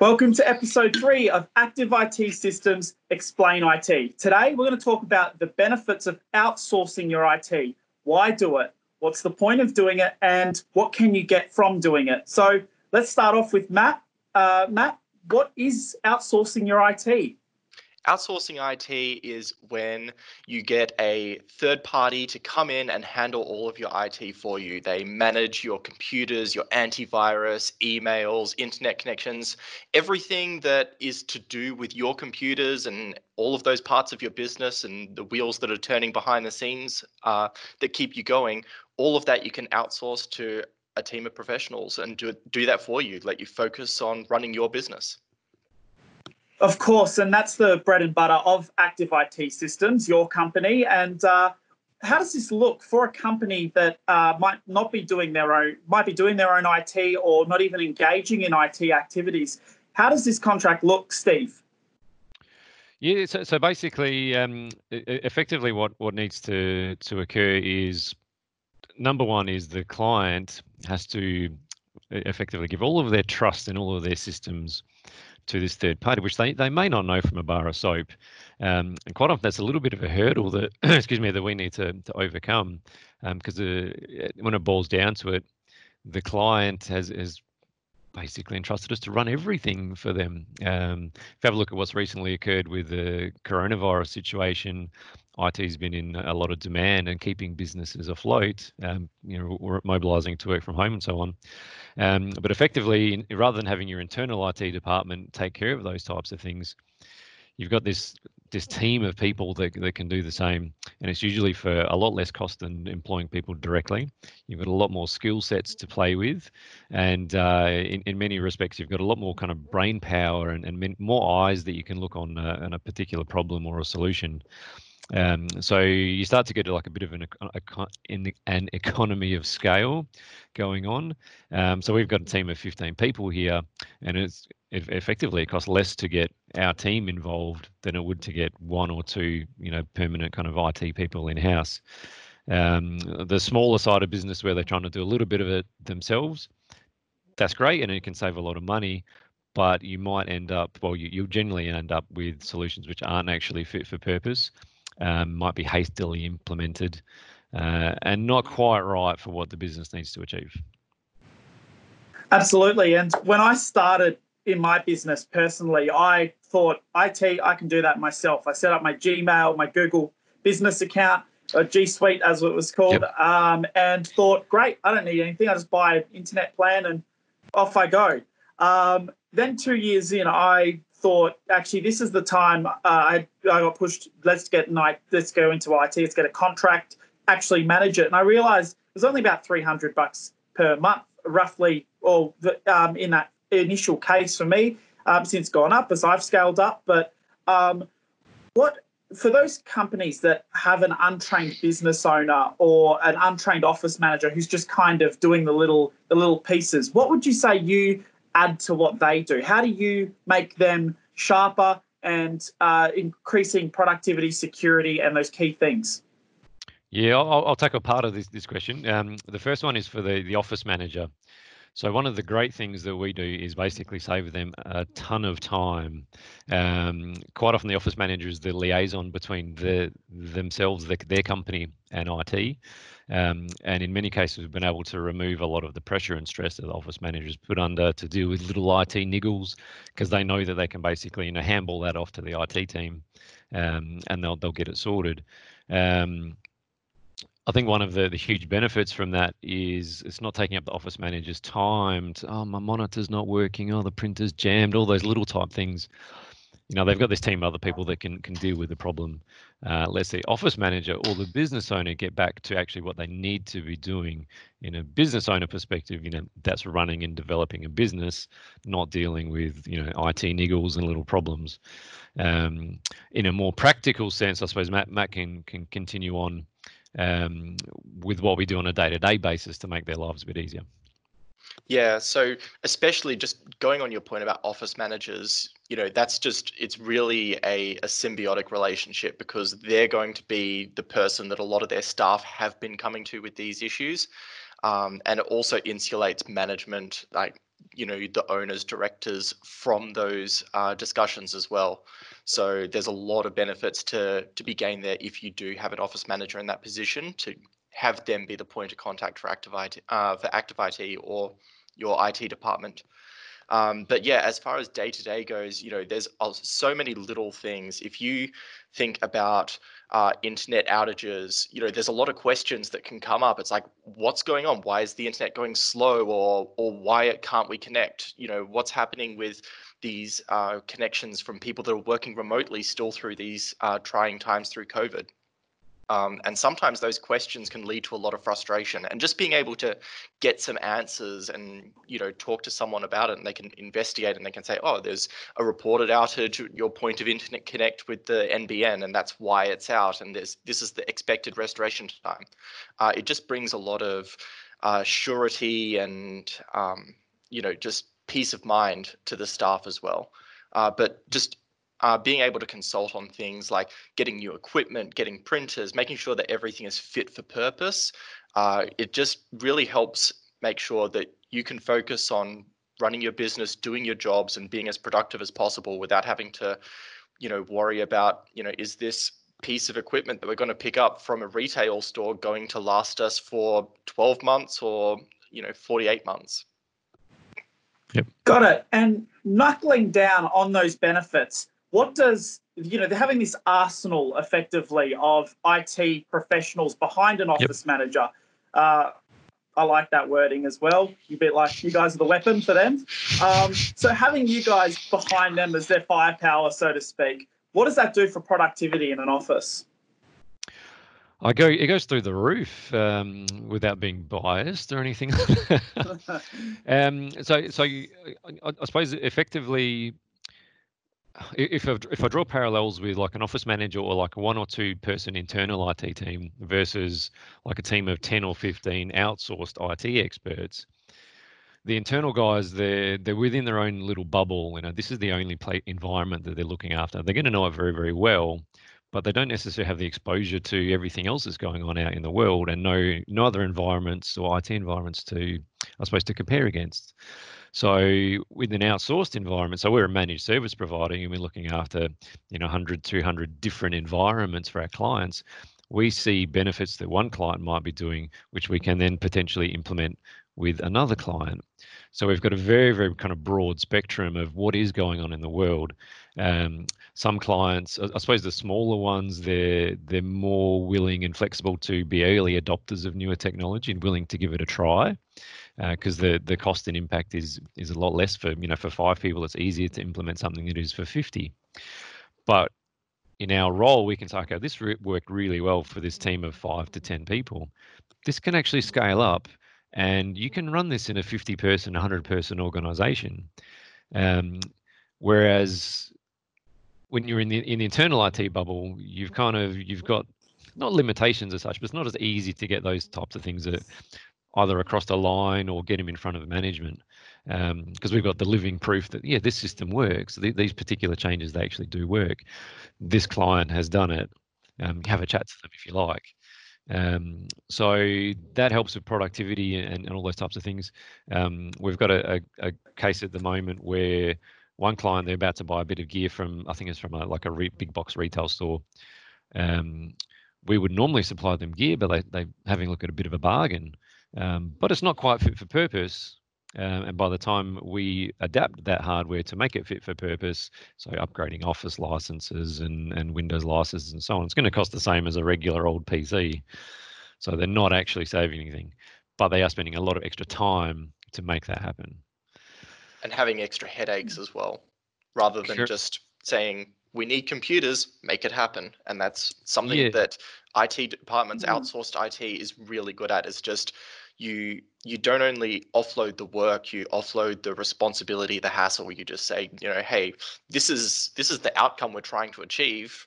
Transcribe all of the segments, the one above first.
Welcome to episode three of Active IT Systems Explain IT. Today, we're going to talk about the benefits of outsourcing your IT. Why do it? What's the point of doing it? And what can you get from doing it? So, let's start off with Matt. Uh, Matt, what is outsourcing your IT? Outsourcing IT is when you get a third party to come in and handle all of your IT for you. They manage your computers, your antivirus, emails, internet connections, everything that is to do with your computers and all of those parts of your business and the wheels that are turning behind the scenes uh, that keep you going. All of that you can outsource to a team of professionals and do, do that for you, let you focus on running your business. Of course, and that's the bread and butter of Active IT Systems, your company. And uh, how does this look for a company that uh, might not be doing their own, might be doing their own IT or not even engaging in IT activities? How does this contract look, Steve? Yeah, so, so basically, um, effectively, what, what needs to to occur is number one is the client has to effectively give all of their trust in all of their systems to this third party, which they, they may not know from a bar of soap. Um, and quite often that's a little bit of a hurdle that, excuse me, that we need to, to overcome. Because um, when it boils down to it, the client has, has basically entrusted us to run everything for them. Um, if you have a look at what's recently occurred with the coronavirus situation, IT has been in a lot of demand and keeping businesses afloat. Um, you know, we're mobilising to work from home and so on. Um, but effectively, rather than having your internal IT department take care of those types of things, you've got this this team of people that, that can do the same. And it's usually for a lot less cost than employing people directly. You've got a lot more skill sets to play with. And uh, in, in many respects you've got a lot more kind of brain power and, and more eyes that you can look on, uh, on a particular problem or a solution um, so you start to get like a bit of an, an economy of scale going on. Um, so we've got a team of 15 people here, and it's effectively it costs less to get our team involved than it would to get one or two, you know, permanent kind of IT people in house. Um, the smaller side of business where they're trying to do a little bit of it themselves, that's great, and it can save a lot of money but you might end up, well, you, will generally end up with solutions which aren't actually fit for purpose um, might be hastily implemented uh, and not quite right for what the business needs to achieve. Absolutely. And when I started in my business personally, I thought IT, I can do that myself. I set up my Gmail, my Google business account, or G Suite as it was called, yep. um, and thought, great, I don't need anything. I just buy an internet plan and off I go. Um, then two years in, I thought actually this is the time uh, I, I got pushed. Let's get night. Let's go into IT. Let's get a contract. Actually manage it. And I realized it was only about three hundred bucks per month, roughly. Or um, in that initial case for me, um, since gone up as I've scaled up. But um, what for those companies that have an untrained business owner or an untrained office manager who's just kind of doing the little the little pieces, what would you say you add to what they do? How do you make them sharper and uh, increasing productivity, security, and those key things? Yeah, I'll, I'll tackle part of this, this question. Um, the first one is for the, the office manager. So one of the great things that we do is basically save them a ton of time. Um, quite often, the office manager is the liaison between the, themselves, the, their company, and IT. Um, and in many cases, we've been able to remove a lot of the pressure and stress that the office managers put under to deal with little IT niggles because they know that they can basically you know handball that off to the IT team, um, and they'll they'll get it sorted. Um, I think one of the, the huge benefits from that is it's not taking up the office manager's time to, oh, my monitor's not working, oh, the printer's jammed, all those little type things. You know, they've got this team of other people that can, can deal with the problem. Uh, let's say office manager or the business owner get back to actually what they need to be doing in a business owner perspective. You know, that's running and developing a business, not dealing with, you know, IT niggles and little problems. Um, in a more practical sense, I suppose Matt, Matt can, can continue on um, with what we do on a day to day basis to make their lives a bit easier. Yeah, so especially just going on your point about office managers, you know, that's just it's really a, a symbiotic relationship because they're going to be the person that a lot of their staff have been coming to with these issues. Um, and it also insulates management like you know the owners directors from those uh, discussions as well so there's a lot of benefits to to be gained there if you do have an office manager in that position to have them be the point of contact for active IT, uh, for active IT or your IT department um, but yeah, as far as day to day goes, you know, there's so many little things. If you think about uh, internet outages, you know, there's a lot of questions that can come up. It's like, what's going on? Why is the internet going slow, or or why can't we connect? You know, what's happening with these uh, connections from people that are working remotely still through these uh, trying times through COVID? Um, and sometimes those questions can lead to a lot of frustration and just being able to get some answers and you know talk to someone about it and they can investigate and they can say oh there's a reported outage at your point of internet connect with the nbn and that's why it's out and there's this is the expected restoration time uh, it just brings a lot of uh, surety and um, you know just peace of mind to the staff as well uh, but just uh, being able to consult on things like getting new equipment, getting printers, making sure that everything is fit for purpose. Uh, it just really helps make sure that you can focus on running your business, doing your jobs, and being as productive as possible without having to, you know, worry about, you know, is this piece of equipment that we're going to pick up from a retail store going to last us for 12 months or, you know, 48 months. Yep. Got it. And knuckling down on those benefits, what does you know they're having this arsenal effectively of IT professionals behind an office yep. manager. Uh, I like that wording as well. You bit like you guys are the weapon for them. Um, so having you guys behind them as their firepower, so to speak, what does that do for productivity in an office? I go. It goes through the roof um, without being biased or anything. um, so, so I, I suppose effectively if I, if I draw parallels with like an office manager or like a one or two person internal IT team versus like a team of 10 or 15 outsourced IT experts, the internal guys they're they're within their own little bubble. You know, this is the only play environment that they're looking after. They're going to know it very very well, but they don't necessarily have the exposure to everything else that's going on out in the world and no no other environments or IT environments to I suppose to compare against. So with an outsourced environment, so we're a managed service provider and we're looking after, you know, 100, 200 different environments for our clients. We see benefits that one client might be doing, which we can then potentially implement with another client. So we've got a very, very kind of broad spectrum of what is going on in the world. Um, some clients, I suppose the smaller ones, they're they're more willing and flexible to be early adopters of newer technology and willing to give it a try because uh, the the cost and impact is is a lot less for you know for five people. It's easier to implement something than it is for fifty. But in our role, we can say, okay, this re- worked really well for this team of five to ten people. This can actually scale up, and you can run this in a fifty person, hundred person organization. Um, whereas when you're in the in the internal IT bubble, you've kind of you've got not limitations as such, but it's not as easy to get those types of things that either across the line or get them in front of management because um, we've got the living proof that yeah this system works. Th- these particular changes they actually do work. This client has done it um, have a chat to them if you like. Um, so that helps with productivity and, and all those types of things. Um, we've got a, a, a, case at the moment where one client they're about to buy a bit of gear from i think it's from a, like a re- big box retail store um, we would normally supply them gear but they, they're having a look at a bit of a bargain um, but it's not quite fit for purpose. Um, and by the time we adapt that hardware to make it fit for purpose, so upgrading Office licenses and, and Windows licenses and so on, it's going to cost the same as a regular old PC. So they're not actually saving anything, but they are spending a lot of extra time to make that happen. And having extra headaches as well, rather than sure. just saying, we need computers, make it happen. And that's something yeah. that IT departments, mm. outsourced IT is really good at is just you you don't only offload the work you offload the responsibility the hassle you just say you know hey this is this is the outcome we're trying to achieve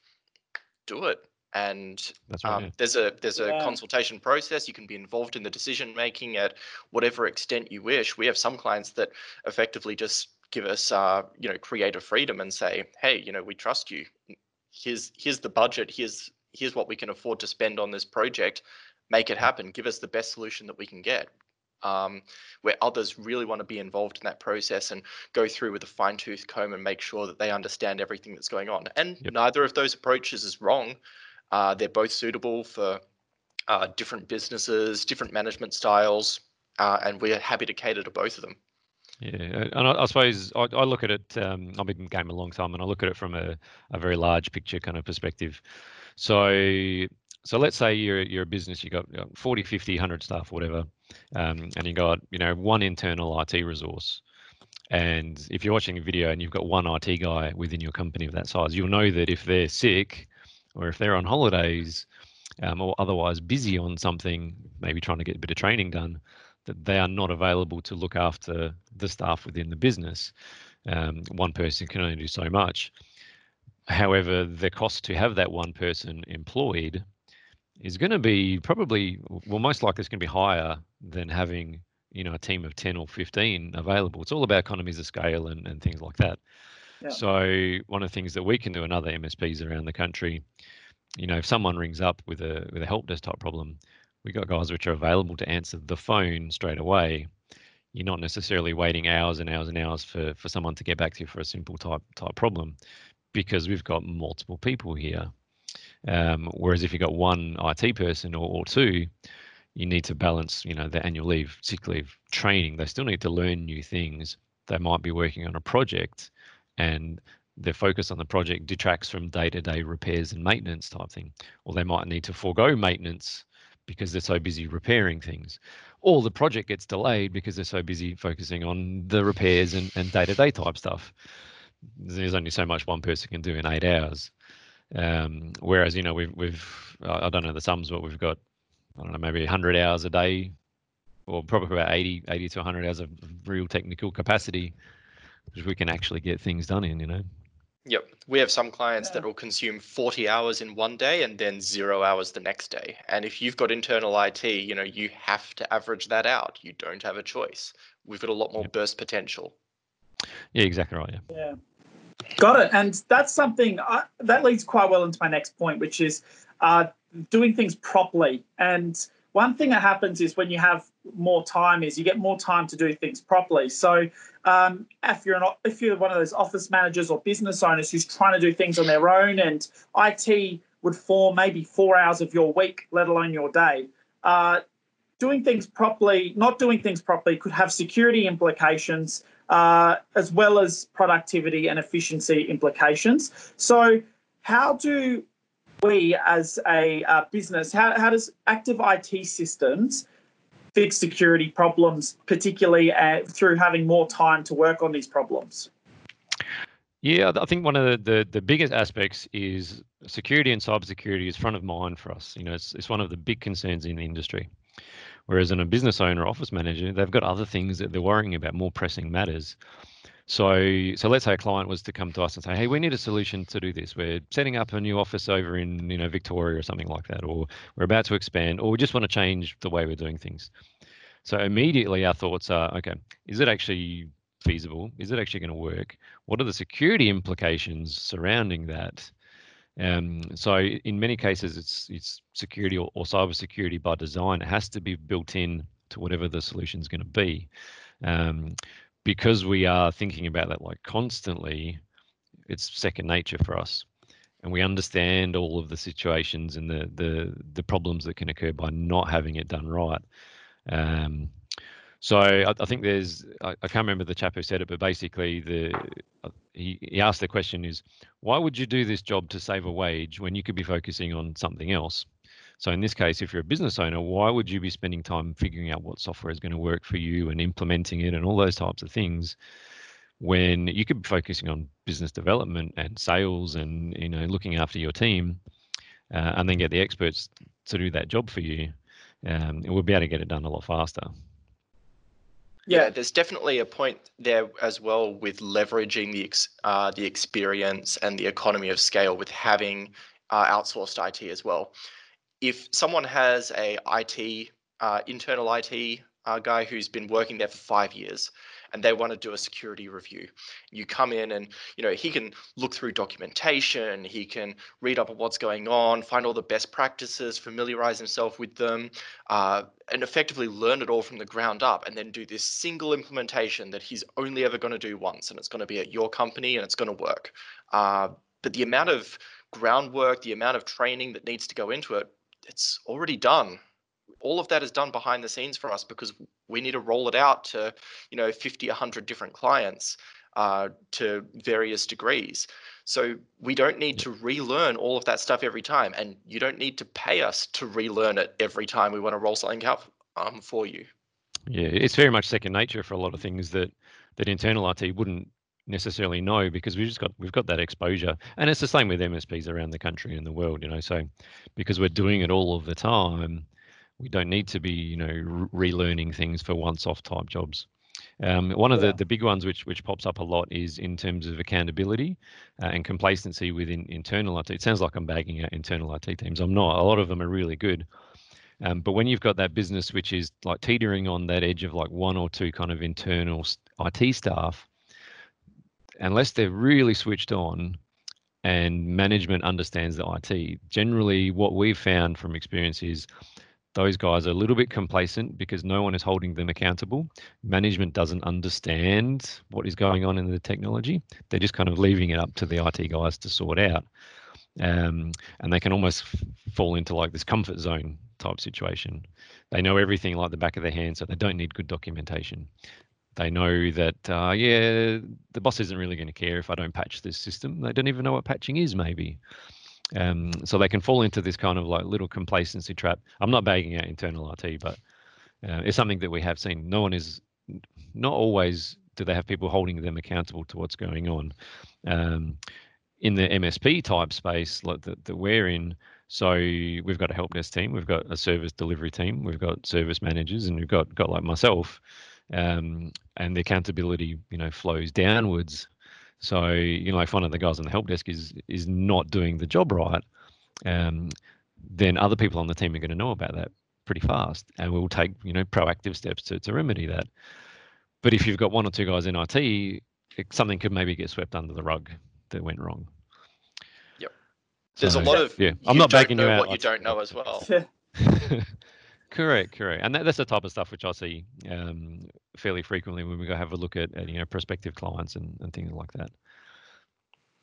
do it and right, um, yeah. there's a there's a yeah. consultation process you can be involved in the decision making at whatever extent you wish we have some clients that effectively just give us uh, you know creative freedom and say hey you know we trust you here's here's the budget here's here's what we can afford to spend on this project make it happen give us the best solution that we can get um, where others really want to be involved in that process and go through with a fine tooth comb and make sure that they understand everything that's going on. And yep. neither of those approaches is wrong. Uh, they're both suitable for uh, different businesses, different management styles, uh, and we're happy to cater to both of them. Yeah, and I, I suppose I, I, look at it. Um, I've been in the game a long time, and I look at it from a, a very large picture kind of perspective. So, so let's say you're you're a business, you've got 40, 50, 100 staff, whatever, um, and you've got you know one internal IT resource. And if you're watching a video and you've got one IT guy within your company of that size, you'll know that if they're sick or if they're on holidays um, or otherwise busy on something, maybe trying to get a bit of training done, that they are not available to look after the staff within the business. Um, one person can only do so much. However, the cost to have that one person employed is going to be probably, well, most likely it's going to be higher than having, you know, a team of 10 or 15 available. It's all about economies of scale and, and things like that. So one of the things that we can do in other MSPs around the country, you know, if someone rings up with a with a help desktop problem, we've got guys which are available to answer the phone straight away. You're not necessarily waiting hours and hours and hours for, for someone to get back to you for a simple type type problem, because we've got multiple people here. Um, whereas if you've got one IT person or, or two, you need to balance, you know, the annual leave, sick leave, training. They still need to learn new things. They might be working on a project, and their focus on the project detracts from day-to-day repairs and maintenance type thing, or they might need to forego maintenance because they're so busy repairing things. Or the project gets delayed because they're so busy focusing on the repairs and, and day-to-day type stuff. There's only so much one person can do in eight hours. Um, whereas, you know, we've, we've, I don't know the sums, but we've got, I don't know, maybe 100 hours a day, or probably about 80, 80 to 100 hours of real technical capacity, which we can actually get things done in, you know. Yep. We have some clients yeah. that will consume 40 hours in one day and then zero hours the next day. And if you've got internal IT, you know, you have to average that out. You don't have a choice. We've got a lot more yep. burst potential. Yeah, exactly right. Yeah. Yeah. Got it. And that's something I, that leads quite well into my next point, which is uh, doing things properly. And one thing that happens is when you have more time is you get more time to do things properly. So um, if you're an, if you're one of those office managers or business owners who's trying to do things on their own, and IT would form maybe four hours of your week, let alone your day. Uh, doing things properly, not doing things properly, could have security implications uh, as well as productivity and efficiency implications. So, how do we as a uh, business, how, how does active IT systems fix security problems, particularly uh, through having more time to work on these problems? Yeah, I think one of the, the, the, biggest aspects is security and cybersecurity is front of mind for us. You know, it's, it's one of the big concerns in the industry. Whereas in a business owner, office manager, they've got other things that they're worrying about, more pressing matters. So, so let's say a client was to come to us and say, "Hey, we need a solution to do this. We're setting up a new office over in you know Victoria or something like that, or we're about to expand, or we just want to change the way we're doing things." So immediately our thoughts are, okay, is it actually feasible? Is it actually going to work? What are the security implications surrounding that? Um, so in many cases, it's it's security or, or cyber security by design. It has to be built in to whatever the solution is going to be. Um, because we are thinking about that like constantly, it's second nature for us. And we understand all of the situations and the the the problems that can occur by not having it done right. Um, so I, I, think there's I, I, can't remember the chap who said it, but basically the uh, he, he asked the question is why would you do this job to save a wage when you could be focusing on something else? So in this case, if you're a business owner, why would you be spending time figuring out what software is going to work for you and implementing it and all those types of things when you could be focusing on business development and sales and you know looking after your team uh, and then get the experts to do that job for you um, we'll be able to get it done a lot faster. Yeah, there's definitely a point there as well with leveraging the ex, uh, the experience and the economy of scale with having uh, outsourced IT as well if someone has a IT uh, internal IT uh, guy who's been working there for five years, and they want to do a security review. You come in and you know he can look through documentation, he can read up on what's going on, find all the best practices, familiarize himself with them, uh, and effectively learn it all from the ground up, and then do this single implementation that he's only ever going to do once, and it's going to be at your company and it's going to work. Uh, but the amount of groundwork, the amount of training that needs to go into it, it's already done. All of that is done behind the scenes for us because we need to roll it out to, you know, 50, 100 different clients uh, to various degrees. So we don't need to relearn all of that stuff every time, and you don't need to pay us to relearn it every time we want to roll something out um, for you. Yeah, it's very much second nature for a lot of things that that internal IT wouldn't necessarily know because we've just got we've got that exposure and it's the same with msps around the country and the world you know so because we're doing it all of the time we don't need to be you know relearning things for once off type jobs um, one of yeah. the, the big ones which which pops up a lot is in terms of accountability uh, and complacency within internal IT. It sounds like I'm bagging out internal IT teams. I'm not. A lot of them are really good. Um, but when you've got that business which is like teetering on that edge of like one or two kind of internal IT staff, unless they're really switched on and management understands the IT, generally what we've found from experience is those guys are a little bit complacent because no one is holding them accountable. Management doesn't understand what is going on in the technology. They're just kind of leaving it up to the IT guys to sort out. Um, and they can almost fall into like this comfort zone type situation. They know everything like the back of their hand, so they don't need good documentation they know that uh, yeah the boss isn't really going to care if i don't patch this system. They don't even know what patching is maybe. Um, so they can fall into this kind of like little complacency trap. I'm not bagging out internal it but uh, it's something that we have seen. No one is not always do they have people holding them accountable to what's going on. Um, in the msp type space like that, that we're in so we've got a help desk team we've got a service delivery team we've got service managers and we've got got like myself um, and the accountability, you know, flows downwards. So, you know, if one of the guys on the help desk is is not doing the job right, um, then other people on the team are going to know about that pretty fast, and we'll take you know proactive steps to to remedy that. But if you've got one or two guys in IT, it, something could maybe get swept under the rug that went wrong. Yep. There's so, a lot of yeah. I'm not backing you out. What you don't know as well. Correct, correct, and that, that's the type of stuff which I see um, fairly frequently when we go have a look at, at you know prospective clients and, and things like that.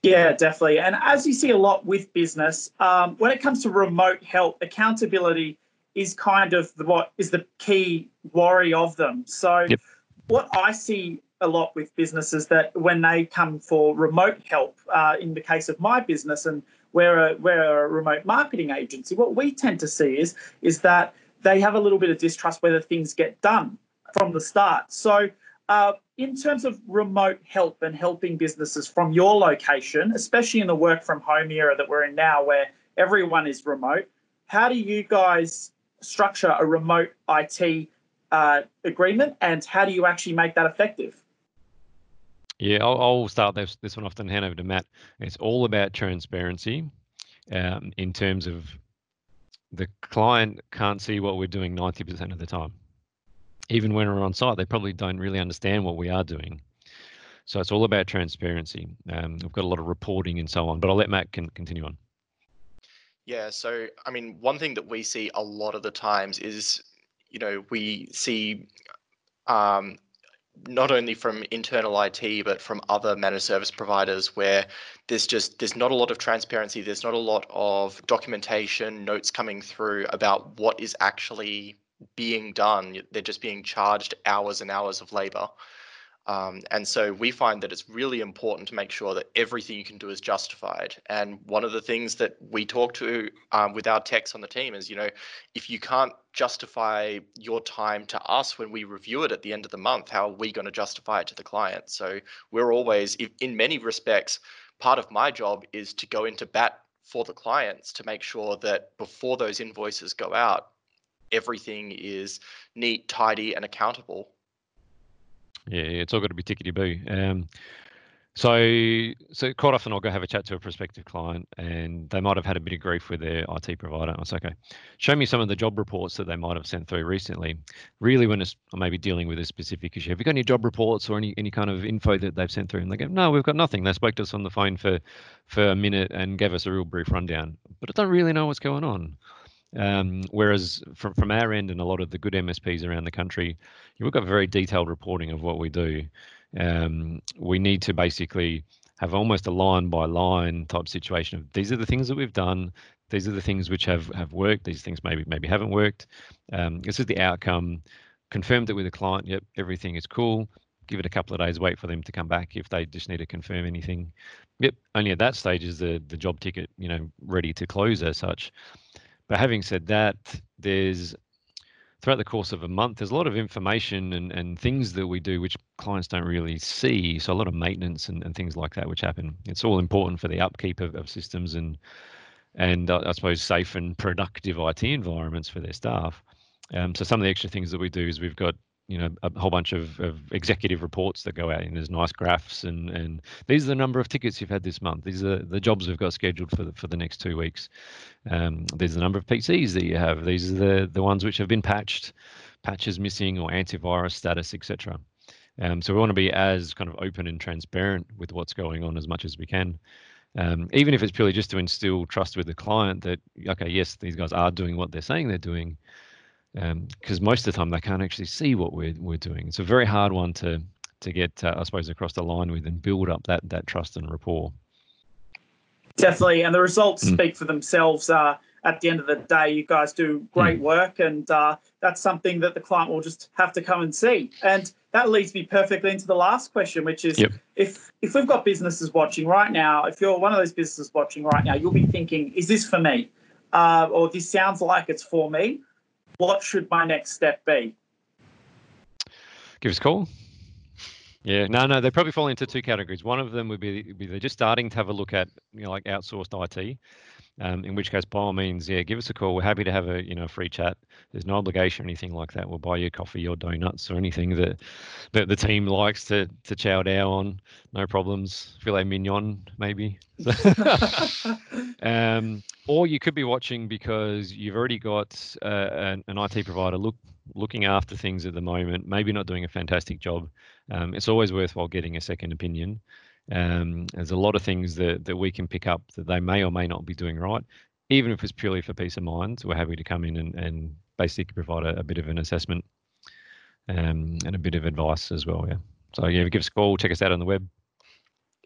Yeah, definitely. And as you see a lot with business, um, when it comes to remote help, accountability is kind of the, what is the key worry of them. So, yep. what I see a lot with businesses that when they come for remote help, uh, in the case of my business, and we're a, we're a remote marketing agency, what we tend to see is is that they have a little bit of distrust whether things get done from the start. So, uh, in terms of remote help and helping businesses from your location, especially in the work from home era that we're in now, where everyone is remote, how do you guys structure a remote IT uh, agreement and how do you actually make that effective? Yeah, I'll, I'll start this, this one off and hand over to Matt. It's all about transparency um, in terms of the client can't see what we're doing 90% of the time. Even when we're on site, they probably don't really understand what we are doing. So it's all about transparency. Um, we've got a lot of reporting and so on, but I'll let Matt can continue on. Yeah, so I mean, one thing that we see a lot of the times is, you know, we see um, not only from internal IT but from other managed service providers where there's just there's not a lot of transparency there's not a lot of documentation notes coming through about what is actually being done they're just being charged hours and hours of labor um, and so we find that it's really important to make sure that everything you can do is justified. And one of the things that we talk to um, with our techs on the team is, you know, if you can't justify your time to us when we review it at the end of the month, how are we going to justify it to the client? So we're always, in many respects, part of my job is to go into bat for the clients to make sure that before those invoices go out, everything is neat, tidy, and accountable yeah, it's all got to be tickety boo. Um, So, so quite often I'll go have a chat to a prospective client, and they might have had a bit of grief with their IT provider. I say, okay, show me some of the job reports that they might have sent through recently. Really, when it's maybe dealing with a specific issue, have you got any job reports or any any kind of info that they've sent through? And they go, no, we've got nothing. They spoke to us on the phone for for a minute and gave us a real brief rundown, but I don't really know what's going on. Um, whereas from from our end and a lot of the good MSPs around the country, we've got very detailed reporting of what we do. Um, we need to basically have almost a line by line type situation of these are the things that we've done these are the things which have have worked these things maybe maybe haven't worked. Um, this is the outcome. Confirmed it with the client yep everything is cool. Give it a couple of days wait for them to come back if they just need to confirm anything. Yep only at that stage is the the job ticket you know ready to close as such but having said that there's throughout the course of a month, there's a lot of information and, and things that we do which clients don't really see. So a lot of maintenance and, and things like that which happen. It's all important for the upkeep of, of systems and and uh, I suppose safe and productive IT environments for their staff. Um, so some of the extra things that we do is we've got you know a whole bunch of, of executive reports that go out and there's nice graphs and and these are the number of tickets you've had this month. These are the jobs we've got scheduled for the, for the next two weeks. Um, there's the number of pcs that you have. These are the the ones which have been patched patches missing or antivirus status etc um, so we want to be as kind of open and transparent with what's going on as much as we can. Um, even if it's purely just to instill trust with the client that okay yes these guys are doing what they're saying they're doing because um, most of the time they can't actually see what we're we're doing. It's a very hard one to to get, uh, I suppose, across the line with and build up that that trust and rapport. Definitely, and the results mm. speak for themselves. Uh, at the end of the day, you guys do great mm. work, and uh, that's something that the client will just have to come and see. And that leads me perfectly into the last question, which is yep. if if we've got businesses watching right now, if you're one of those businesses watching right now, you'll be thinking, "Is this for me?" Uh, or this sounds like it's for me what should my next step be? Give us a call. Yeah, no, no, they probably fall into two categories. One of them would be, be they're just starting to have a look at, you know, like outsourced IT. Um, in which case, by all means, yeah, give us a call. We're happy to have a you know free chat. There's no obligation or anything like that. We'll buy you coffee or donuts or anything that that the team likes to to chow down on. No problems. Filet mignon, maybe. um, or you could be watching because you've already got uh, an, an, IT provider look looking after things at the moment. Maybe not doing a fantastic job. Um, it's always worthwhile getting a second opinion. Um, there's a lot of things that, that we can pick up that they may or may not be doing right. Even if it's purely for peace of mind, we're happy to come in and, and basically provide a, a bit of an assessment um, and a bit of advice as well. Yeah. So yeah, give us a call, check us out on the web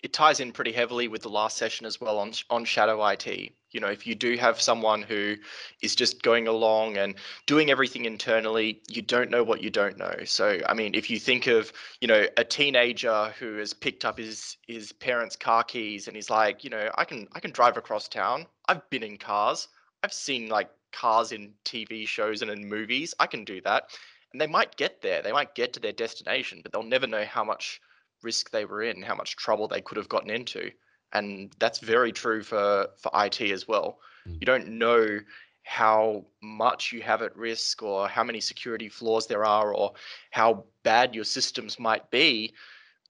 it ties in pretty heavily with the last session as well on on shadow IT. You know, if you do have someone who is just going along and doing everything internally, you don't know what you don't know. So, I mean, if you think of, you know, a teenager who has picked up his his parents' car keys and he's like, you know, I can I can drive across town. I've been in cars. I've seen like cars in TV shows and in movies. I can do that. And they might get there. They might get to their destination, but they'll never know how much risk they were in, how much trouble they could have gotten into. And that's very true for, for IT as well. Mm. You don't know how much you have at risk or how many security flaws there are or how bad your systems might be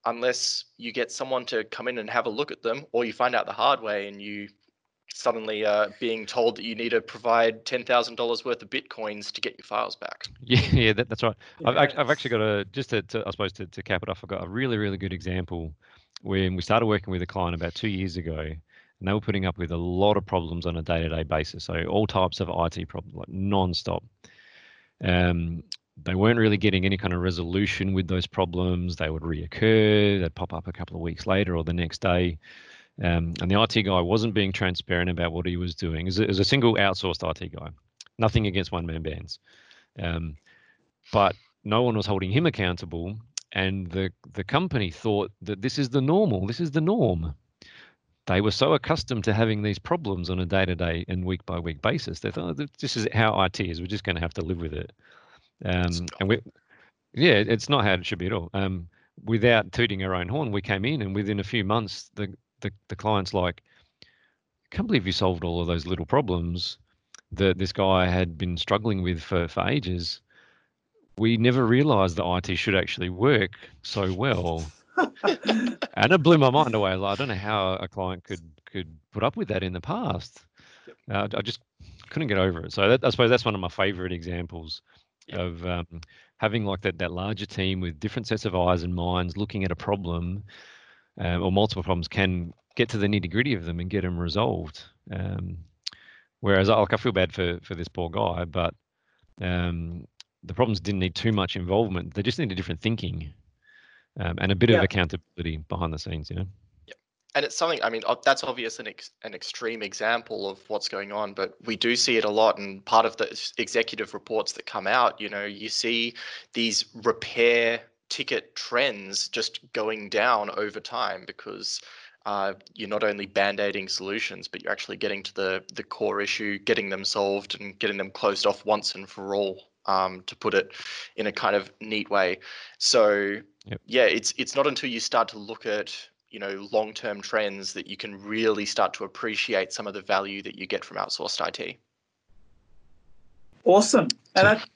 unless you get someone to come in and have a look at them or you find out the hard way and you suddenly uh, being told that you need to provide ten thousand dollars worth of bitcoins to get your files back. Yeah, yeah, that, that's right. Yeah. I've, I've actually got a just to, to, I suppose to, to cap it off. I've got a really really good example when we started working with a client about two years ago, and they were putting up with a lot of problems on a day to day basis. So all types of IT problems, like non-stop. Um, they weren't really getting any kind of resolution with those problems. They would reoccur. They'd pop up a couple of weeks later or the next day. Um, and the IT guy wasn't being transparent about what he was doing. As a, as a single outsourced IT guy, nothing against one man bands, um, but no one was holding him accountable. And the the company thought that this is the normal, this is the norm. They were so accustomed to having these problems on a day to day and week by week basis. They thought this is how IT is. We're just going to have to live with it. Um, and we, yeah, it's not how it should be at all. Um, without tooting our own horn, we came in and within a few months, the the, the client's like, I can't believe you solved all of those little problems that this guy had been struggling with for, for ages. We never realized that IT should actually work so well and it blew my mind away. Like, I don't know how a client could could put up with that in the past. Uh, I just couldn't get over it. So that, I suppose that's one of my favorite examples Yep. of um, having like that that larger team with different sets of eyes and minds looking at a problem um, or multiple problems can get to the nitty gritty of them and get them resolved. Um, whereas like I feel bad for for this poor guy, but um, the problems didn't need too much involvement. They just needed different thinking um, and a bit Yeah. of accountability behind the scenes. You know. and it's something i mean that's obvious an, ex- an extreme example of what's going on but we do see it a lot and part of the executive reports that come out you know you see these repair ticket trends just going down over time because uh, you're not only band-aiding solutions but you're actually getting to the the core issue getting them solved and getting them closed off once and for all um, to put it in a kind of neat way so Yep. yeah it's it's not until you start to look at you know long-term trends that you can really start to appreciate some of the value that you get from outsourced IT. Awesome. And that,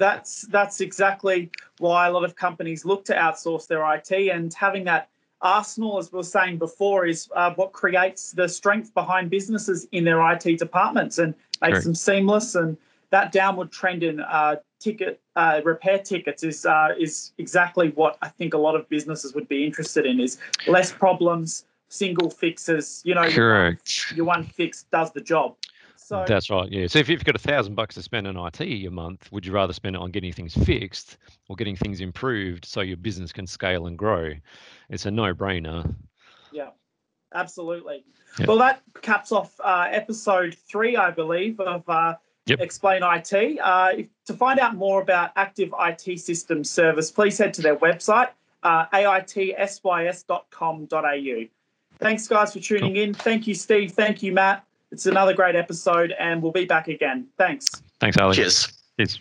that's that's exactly why a lot of companies look to outsource their IT and having that arsenal, as we were saying before, is uh, what creates the strength behind businesses in their IT departments and makes them seamless. And that downward trend in uh, ticket uh, repair tickets is uh, is exactly what I think a lot of businesses would be interested in: is less problems, single fixes. You know, your one- Correct. your one fix does the job. So That's right. Yeah. So if you've got a thousand bucks to spend on IT a month, would you rather spend it on getting things fixed or getting things improved so your business can scale and grow? It's a no-brainer. Yeah, absolutely. Yeah. Well, that caps off uh, episode three, I believe, of uh, Yep. Explain IT. Uh, if, to find out more about Active IT Systems Service, please head to their website, uh, aitsys.com.au. Thanks, guys, for tuning in. Thank you, Steve. Thank you, Matt. It's another great episode, and we'll be back again. Thanks. Thanks, Ali. Cheers. Cheers.